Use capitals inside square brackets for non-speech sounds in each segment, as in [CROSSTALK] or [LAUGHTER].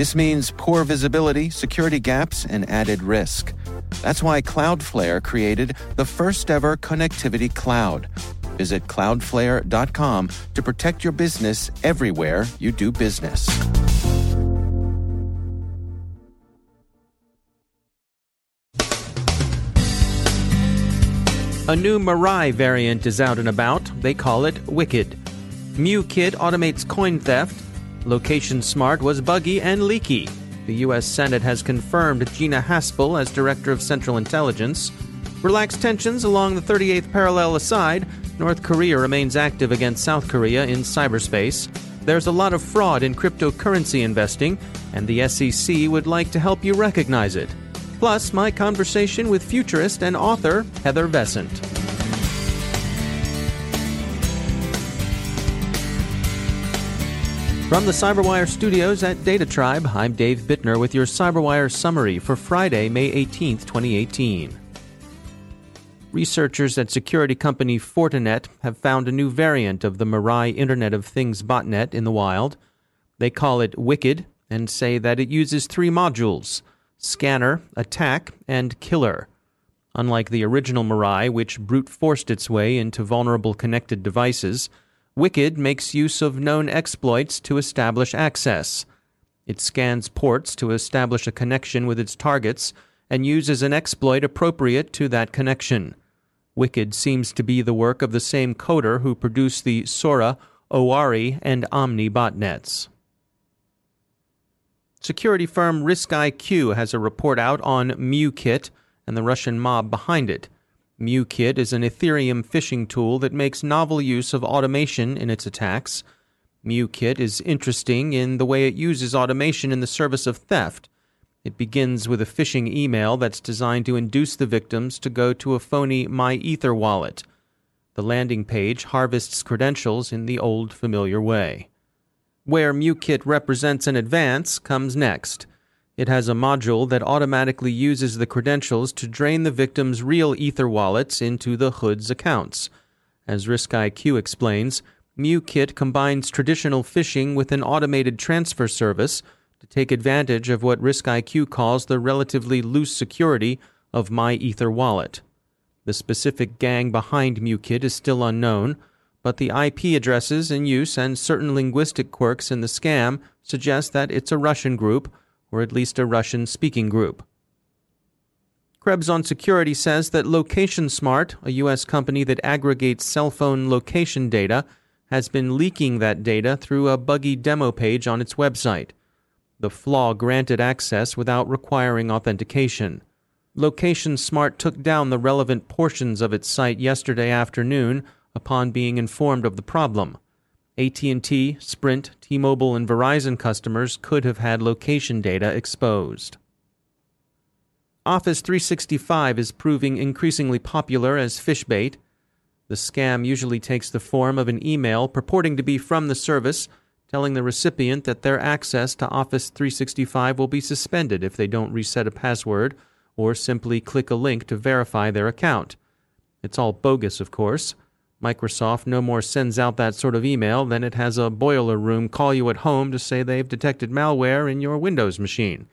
This means poor visibility, security gaps, and added risk. That's why Cloudflare created the first ever connectivity cloud. Visit cloudflare.com to protect your business everywhere you do business. A new Mirai variant is out and about. They call it Wicked. MEWKit automates coin theft. Location Smart was buggy and leaky. The U.S. Senate has confirmed Gina Haspel as Director of Central Intelligence. Relaxed tensions along the 38th parallel aside, North Korea remains active against South Korea in cyberspace. There's a lot of fraud in cryptocurrency investing, and the SEC would like to help you recognize it. Plus, my conversation with futurist and author Heather Vescent. From the Cyberwire studios at Data Tribe, I'm Dave Bittner with your Cyberwire summary for Friday, May 18, 2018. Researchers at security company Fortinet have found a new variant of the Mirai Internet of Things botnet in the wild. They call it Wicked and say that it uses three modules Scanner, Attack, and Killer. Unlike the original Mirai, which brute forced its way into vulnerable connected devices, Wicked makes use of known exploits to establish access. It scans ports to establish a connection with its targets and uses an exploit appropriate to that connection. Wicked seems to be the work of the same coder who produced the Sora, Owari, and Omni botnets. Security firm RiskIQ has a report out on MEWKit and the Russian mob behind it. MEWKit is an Ethereum phishing tool that makes novel use of automation in its attacks. MEWKit is interesting in the way it uses automation in the service of theft. It begins with a phishing email that's designed to induce the victims to go to a phony MyEther wallet. The landing page harvests credentials in the old familiar way. Where MEWKit represents an advance comes next. It has a module that automatically uses the credentials to drain the victim's real Ether wallets into the hood's accounts. As RiskIQ explains, MEWKit combines traditional phishing with an automated transfer service to take advantage of what RiskIQ calls the relatively loose security of My Ether wallet. The specific gang behind MEWKit is still unknown, but the IP addresses in use and certain linguistic quirks in the scam suggest that it's a Russian group or at least a Russian speaking group. Krebs on Security says that Location Smart, a U.S. company that aggregates cell phone location data, has been leaking that data through a buggy demo page on its website. The flaw granted access without requiring authentication. Location Smart took down the relevant portions of its site yesterday afternoon upon being informed of the problem. AT&T, Sprint, T-Mobile and Verizon customers could have had location data exposed. Office 365 is proving increasingly popular as fish bait. The scam usually takes the form of an email purporting to be from the service, telling the recipient that their access to Office 365 will be suspended if they don't reset a password or simply click a link to verify their account. It's all bogus, of course. Microsoft no more sends out that sort of email than it has a boiler room call you at home to say they've detected malware in your Windows machine.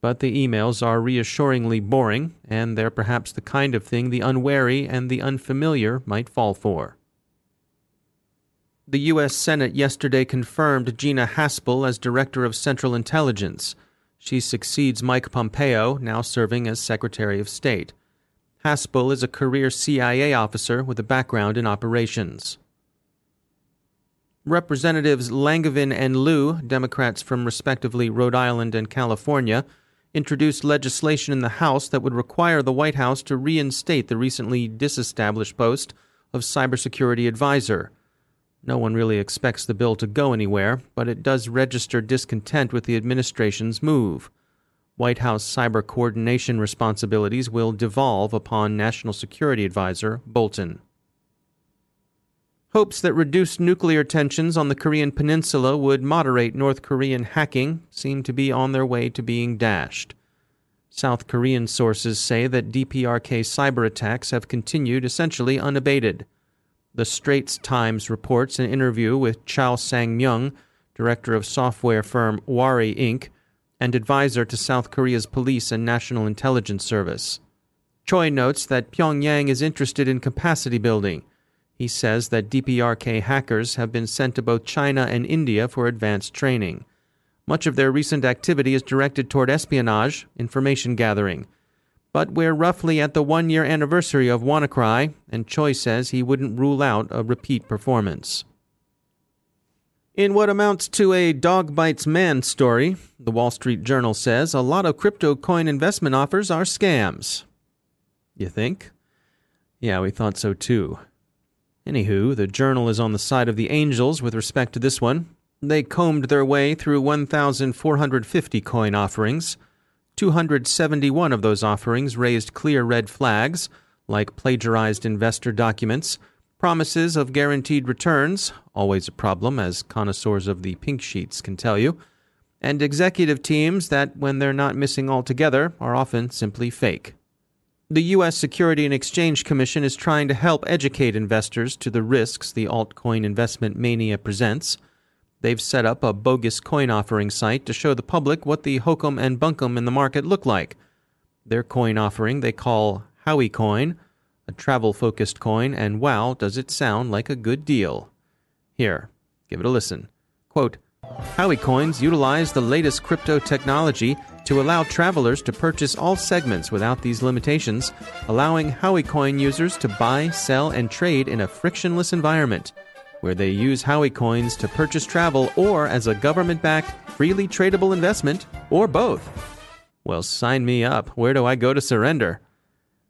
But the emails are reassuringly boring, and they're perhaps the kind of thing the unwary and the unfamiliar might fall for. The U.S. Senate yesterday confirmed Gina Haspel as Director of Central Intelligence. She succeeds Mike Pompeo, now serving as Secretary of State. Haspel is a career CIA officer with a background in operations. Representatives Langevin and Lieu, Democrats from respectively Rhode Island and California, introduced legislation in the House that would require the White House to reinstate the recently disestablished post of cybersecurity advisor. No one really expects the bill to go anywhere, but it does register discontent with the administration's move. White House cyber coordination responsibilities will devolve upon National Security Advisor Bolton. Hopes that reduced nuclear tensions on the Korean peninsula would moderate North Korean hacking seem to be on their way to being dashed. South Korean sources say that DPRK cyber attacks have continued essentially unabated. The Straits Times reports an interview with Choi Sang Myung, director of software firm Hauri Inc., and advisor to South Korea's police and national intelligence service. Choi notes that Pyongyang is interested in capacity building he says that DPRK hackers have been sent to both China and India for advanced training. Much of their recent activity is directed toward espionage, information gathering. But we're roughly at the one year anniversary of WannaCry, and Choi says he wouldn't rule out a repeat performance. In what amounts to a dog bites man story, the Wall Street Journal says a lot of crypto coin investment offers are scams. You think? Yeah, we thought so too. Anywho, the journal is on the side of the angels with respect to this one. They combed their way through 1,450 coin offerings. 271 of those offerings raised clear red flags, like plagiarized investor documents, promises of guaranteed returns, always a problem, as connoisseurs of the pink sheets can tell you, and executive teams that, when they're not missing altogether, are often simply fake. The U.S. Security and Exchange Commission is trying to help educate investors to the risks the altcoin investment mania presents. They've set up a bogus coin offering site to show the public what the hokum and bunkum in the market look like. Their coin offering they call Howey Coin, a travel focused coin, and wow, does it sound like a good deal. Here, give it a listen. Quote, Howey Coins utilize the latest crypto technology to allow travelers to purchase all segments without these limitations, allowing Howey Coin users to buy, sell, and trade in a frictionless environment where they use Howey coins to purchase travel or as a government backed, freely tradable investment, or both. Well, sign me up. Where do I go to surrender?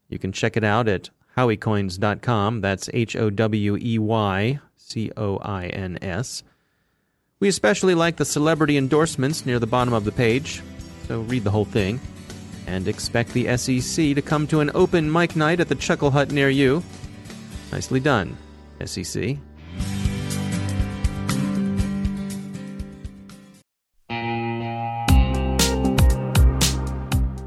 You can check it out at howiecoins.com. That's H O W E Y C O I N S. We especially like the celebrity endorsements near the bottom of the page so read the whole thing. And expect the SEC to come to an open mic night at the Chuckle Hut near you. Nicely done, SEC.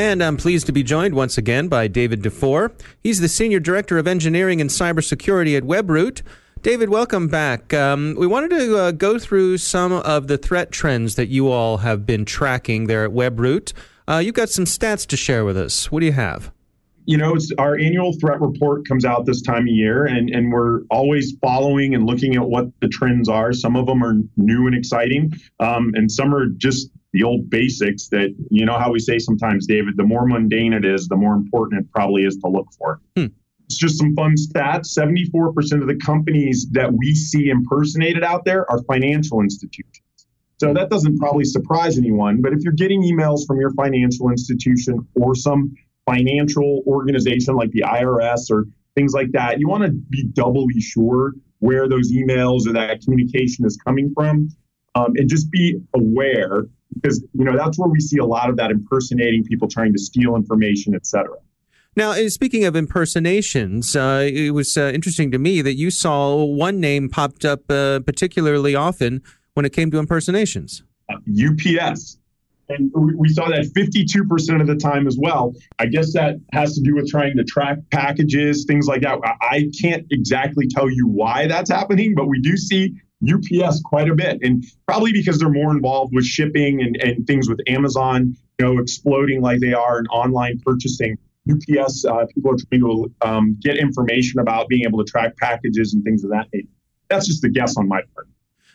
And I'm pleased to be joined once again by David Dufour. He's the Senior Director of Engineering and Cybersecurity at WebRoot. David, welcome back. Um, we wanted to uh, go through some of the threat trends that you all have been tracking there at WebRoot. Uh, you've got some stats to share with us. What do you have? You know, our annual threat report comes out this time of year, and, and we're always following and looking at what the trends are. Some of them are new and exciting, um, and some are just the old basics that, you know, how we say sometimes, David, the more mundane it is, the more important it probably is to look for. Hmm. It's just some fun stats. 74% of the companies that we see impersonated out there are financial institutions. So that doesn't probably surprise anyone. But if you're getting emails from your financial institution or some financial organization like the IRS or things like that, you want to be doubly sure where those emails or that communication is coming from. Um, and just be aware because you know that's where we see a lot of that impersonating people trying to steal information, et cetera. Now, uh, speaking of impersonations, uh, it was uh, interesting to me that you saw one name popped up uh, particularly often when it came to impersonations. UPS. And we saw that 52% of the time as well. I guess that has to do with trying to track packages, things like that. I can't exactly tell you why that's happening, but we do see UPS quite a bit. And probably because they're more involved with shipping and, and things with Amazon, you know, exploding like they are in online purchasing. UPS, uh, people are trying to um, get information about being able to track packages and things of that nature. That's just a guess on my part.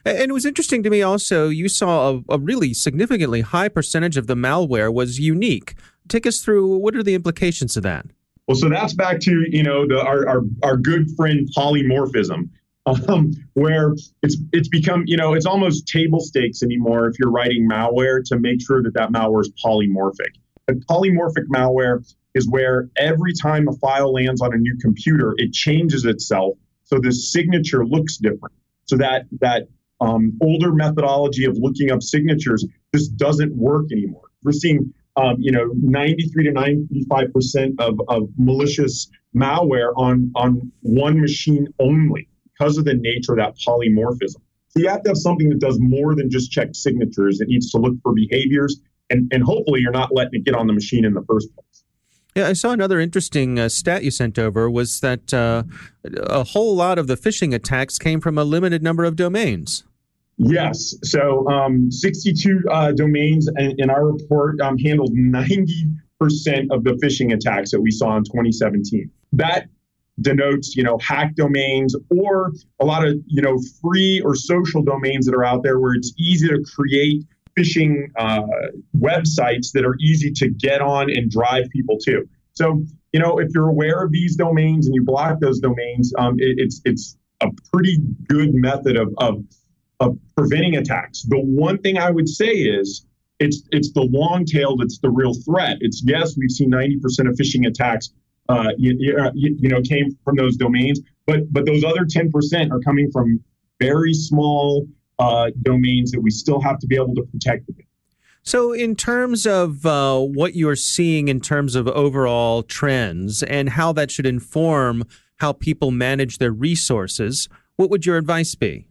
And it was interesting to me also, you saw a, a, really significantly high percentage of the malware was unique. Take us through what are the implications of that? Well, so that's back to, you know, the, our, our, our good friend polymorphism. Um, where it's it's become you know it's almost table stakes anymore if you're writing malware to make sure that that malware is polymorphic. But polymorphic malware is where every time a file lands on a new computer, it changes itself so the signature looks different. So that that um, older methodology of looking up signatures just doesn't work anymore. We're seeing um, you know 93 to 95 percent of, of malicious malware on on one machine only because of the nature of that polymorphism. So you have to have something that does more than just check signatures. It needs to look for behaviors, and, and hopefully you're not letting it get on the machine in the first place. Yeah, I saw another interesting uh, stat you sent over was that uh, a whole lot of the phishing attacks came from a limited number of domains. Yes. So um, 62 uh, domains in, in, our report um, handled 90% of the phishing attacks that we saw in 2017. That denotes, you know, hack domains or a lot of, you know, free or social domains that are out there where it's easy to create phishing uh, websites that are easy to get on and drive people to. So, you know, if you're aware of these domains and you block those domains, um, it, it's it's a pretty good method of, of of preventing attacks. The one thing I would say is it's it's the long tail that's the real threat. It's yes, we've seen 90% of phishing attacks, uh, you, you, you know, came from those domains, but but those other 10% are coming from very small uh, domains that we still have to be able to protect against. So, in terms of uh, what you're seeing in terms of overall trends and how that should inform how people manage their resources, what would your advice be?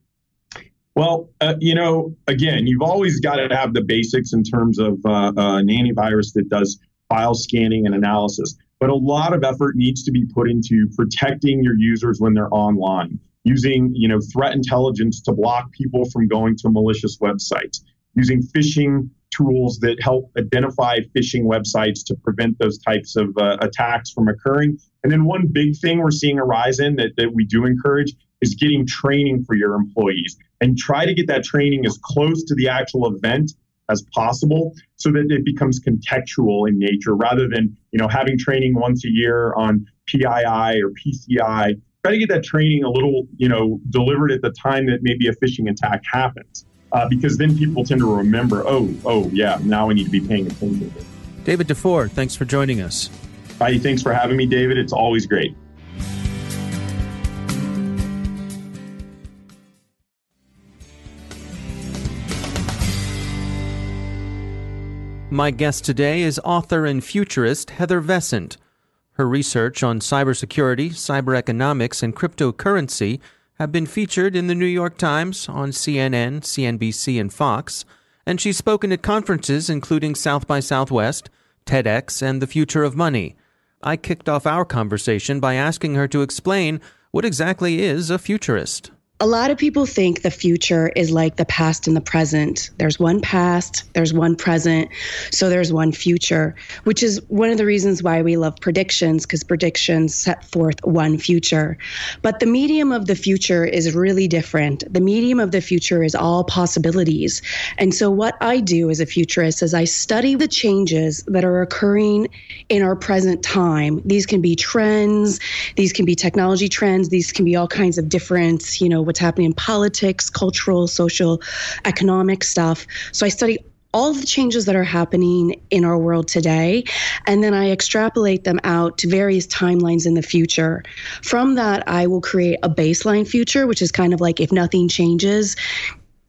Well, uh, you know, again, you've always got to have the basics in terms of uh, uh, an antivirus that does file scanning and analysis. But a lot of effort needs to be put into protecting your users when they're online using you know threat intelligence to block people from going to malicious websites using phishing tools that help identify phishing websites to prevent those types of uh, attacks from occurring. And then one big thing we're seeing a rise in that, that we do encourage is getting training for your employees and try to get that training as close to the actual event as possible so that it becomes contextual in nature rather than you know having training once a year on PII or PCI try to get that training a little, you know, delivered at the time that maybe a phishing attack happens. Uh, because then people tend to remember, oh, oh, yeah, now I need to be paying attention. David Dufour, thanks for joining us. Hi, thanks for having me, David. It's always great. My guest today is author and futurist Heather Vescent. Her research on cybersecurity, cyber economics, and cryptocurrency have been featured in the New York Times, on CNN, CNBC, and Fox, and she's spoken at conferences including South by Southwest, TEDx, and the future of money. I kicked off our conversation by asking her to explain what exactly is a futurist. A lot of people think the future is like the past and the present. There's one past, there's one present, so there's one future, which is one of the reasons why we love predictions, because predictions set forth one future. But the medium of the future is really different. The medium of the future is all possibilities. And so, what I do as a futurist is I study the changes that are occurring in our present time. These can be trends, these can be technology trends, these can be all kinds of different, you know, what's happening in politics, cultural, social, economic stuff. So I study all the changes that are happening in our world today, and then I extrapolate them out to various timelines in the future. From that, I will create a baseline future, which is kind of like if nothing changes,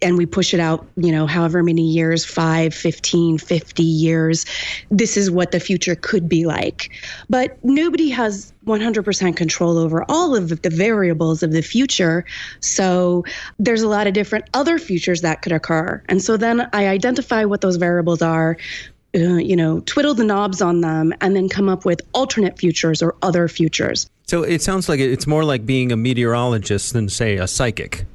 and we push it out, you know, however many years 5, 15, 50 years this is what the future could be like. But nobody has 100% control over all of the variables of the future. So there's a lot of different other futures that could occur. And so then I identify what those variables are, uh, you know, twiddle the knobs on them, and then come up with alternate futures or other futures. So it sounds like it's more like being a meteorologist than, say, a psychic.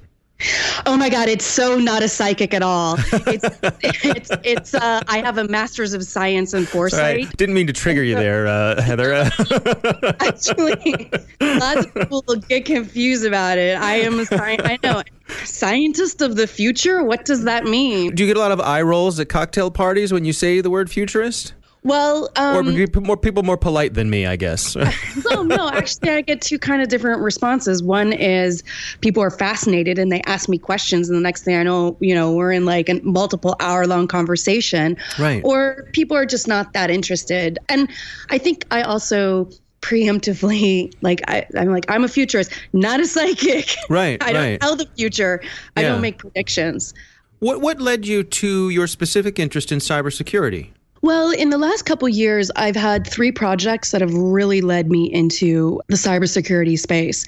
Oh my God, it's so not a psychic at all. It's [LAUGHS] it's it's. Uh, I have a master's of science and foresight. Sorry, didn't mean to trigger you there, uh, [LAUGHS] Heather. [LAUGHS] Actually, lots of people get confused about it. I am a science. I know scientist of the future. What does that mean? Do you get a lot of eye rolls at cocktail parties when you say the word futurist? Well, um, or more people more polite than me, I guess. [LAUGHS] no, no. Actually, I get two kind of different responses. One is people are fascinated and they ask me questions, and the next thing I know, you know, we're in like a multiple hour long conversation. Right. Or people are just not that interested, and I think I also preemptively [LAUGHS] like I, am like i'm a futurist not a psychic right [LAUGHS] i don't right. tell the future i yeah. don't make predictions what what led you to your specific interest in cybersecurity well, in the last couple years, I've had three projects that have really led me into the cybersecurity space.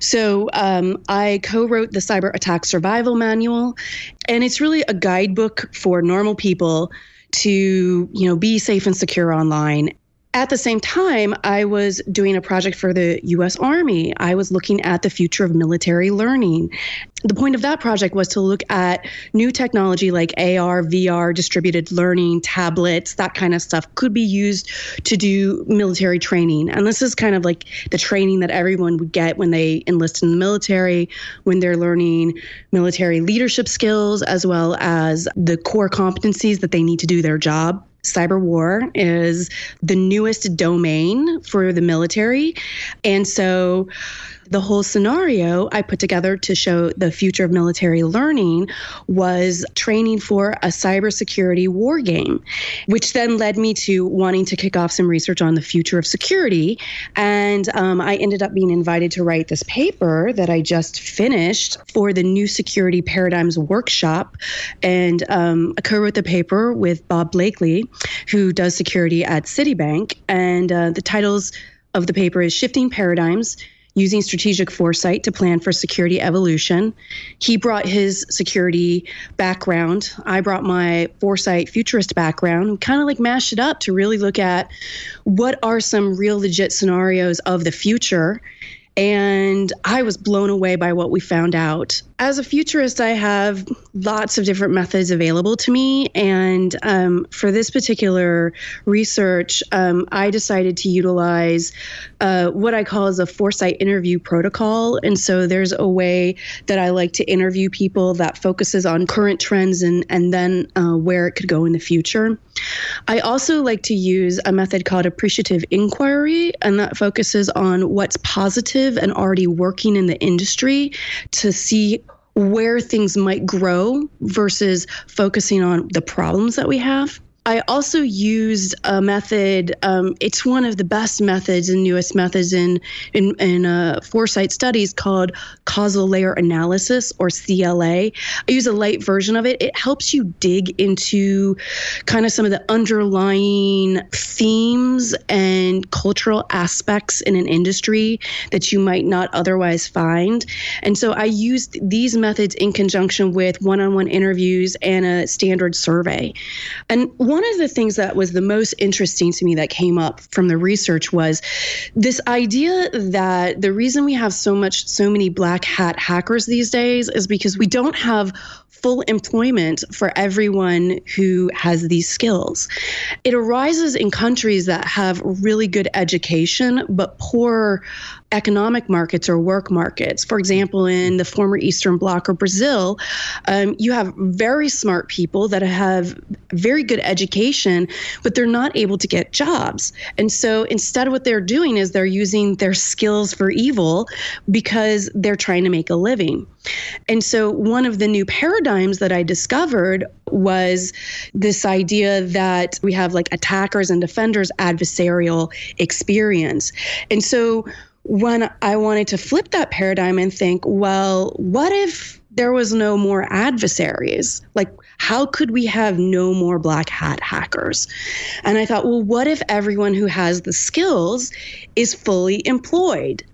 So um, I co-wrote the Cyber Attack Survival Manual, and it's really a guidebook for normal people to you know be safe and secure online at the same time, I was doing a project for the US Army. I was looking at the future of military learning. The point of that project was to look at new technology like AR, VR, distributed learning, tablets, that kind of stuff could be used to do military training. And this is kind of like the training that everyone would get when they enlist in the military, when they're learning military leadership skills, as well as the core competencies that they need to do their job cyber war is the newest domain for the military. And so the whole scenario I put together to show the future of military learning was training for a cybersecurity war game, which then led me to wanting to kick off some research on the future of security. And um, I ended up being invited to write this paper that I just finished for the New Security Paradigms Workshop. And um, I co wrote the paper with Bob Blakley, who does security at Citibank. And uh, the titles of the paper is Shifting Paradigms using strategic foresight to plan for security evolution. He brought his security background. I brought my foresight futurist background. We kind of like mashed it up to really look at what are some real legit scenarios of the future and I was blown away by what we found out. As a futurist, I have lots of different methods available to me. And um, for this particular research, um, I decided to utilize uh, what I call as a foresight interview protocol. And so there's a way that I like to interview people that focuses on current trends and, and then uh, where it could go in the future. I also like to use a method called appreciative inquiry, and that focuses on what's positive and already working in the industry to see where things might grow versus focusing on the problems that we have. I also used a method. Um, it's one of the best methods and newest methods in in, in uh, foresight studies called causal layer analysis or CLA. I use a light version of it. It helps you dig into kind of some of the underlying themes and cultural aspects in an industry that you might not otherwise find. And so I used these methods in conjunction with one-on-one interviews and a standard survey. And one one of the things that was the most interesting to me that came up from the research was this idea that the reason we have so much, so many black hat hackers these days is because we don't have full employment for everyone who has these skills. It arises in countries that have really good education but poor economic markets or work markets. For example, in the former Eastern Bloc or Brazil, um, you have very smart people that have very good education, but they're not able to get jobs. And so instead, what they're doing is they're using their skills for evil because they're trying to make a living. And so, one of the new paradigms that I discovered was this idea that we have like attackers and defenders adversarial experience. And so, when I wanted to flip that paradigm and think, well, what if there was no more adversaries? Like, how could we have no more black hat hackers? And I thought, well, what if everyone who has the skills is fully employed?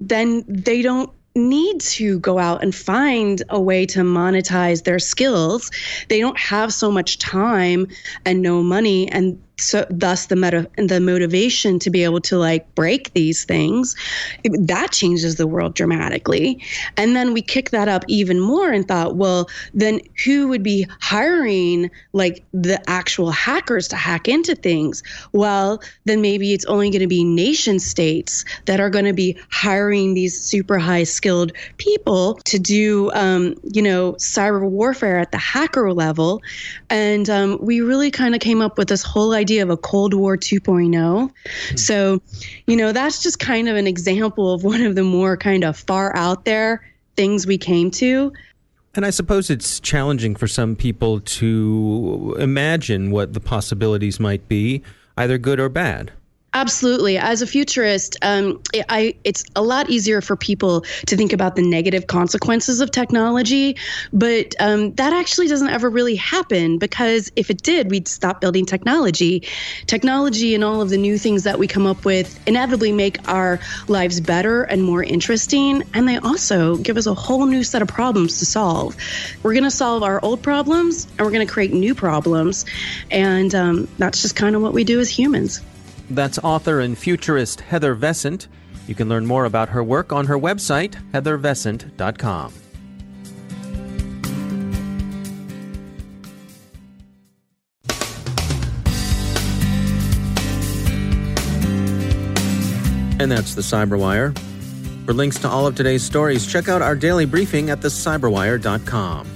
Then they don't need to go out and find a way to monetize their skills. They don't have so much time and no money and so thus the meta the motivation to be able to like break these things that changes the world dramatically. And then we kick that up even more and thought well then who would be hiring like the actual hackers to hack into things? Well then maybe it's only going to be nation states that are going to be hiring these super high skilled people to do um, you know cyber warfare at the hacker level. And um, we really kind of came up with this whole idea idea of a Cold War 2.0. Mm-hmm. So, you know, that's just kind of an example of one of the more kind of far out there things we came to. And I suppose it's challenging for some people to imagine what the possibilities might be, either good or bad. Absolutely. As a futurist, um, I, it's a lot easier for people to think about the negative consequences of technology, but um, that actually doesn't ever really happen because if it did, we'd stop building technology. Technology and all of the new things that we come up with inevitably make our lives better and more interesting, and they also give us a whole new set of problems to solve. We're going to solve our old problems and we're going to create new problems, and um, that's just kind of what we do as humans. That's author and futurist Heather Vescent. You can learn more about her work on her website, heathervescent.com. And that's the Cyberwire. For links to all of today's stories, check out our daily briefing at thecyberwire.com.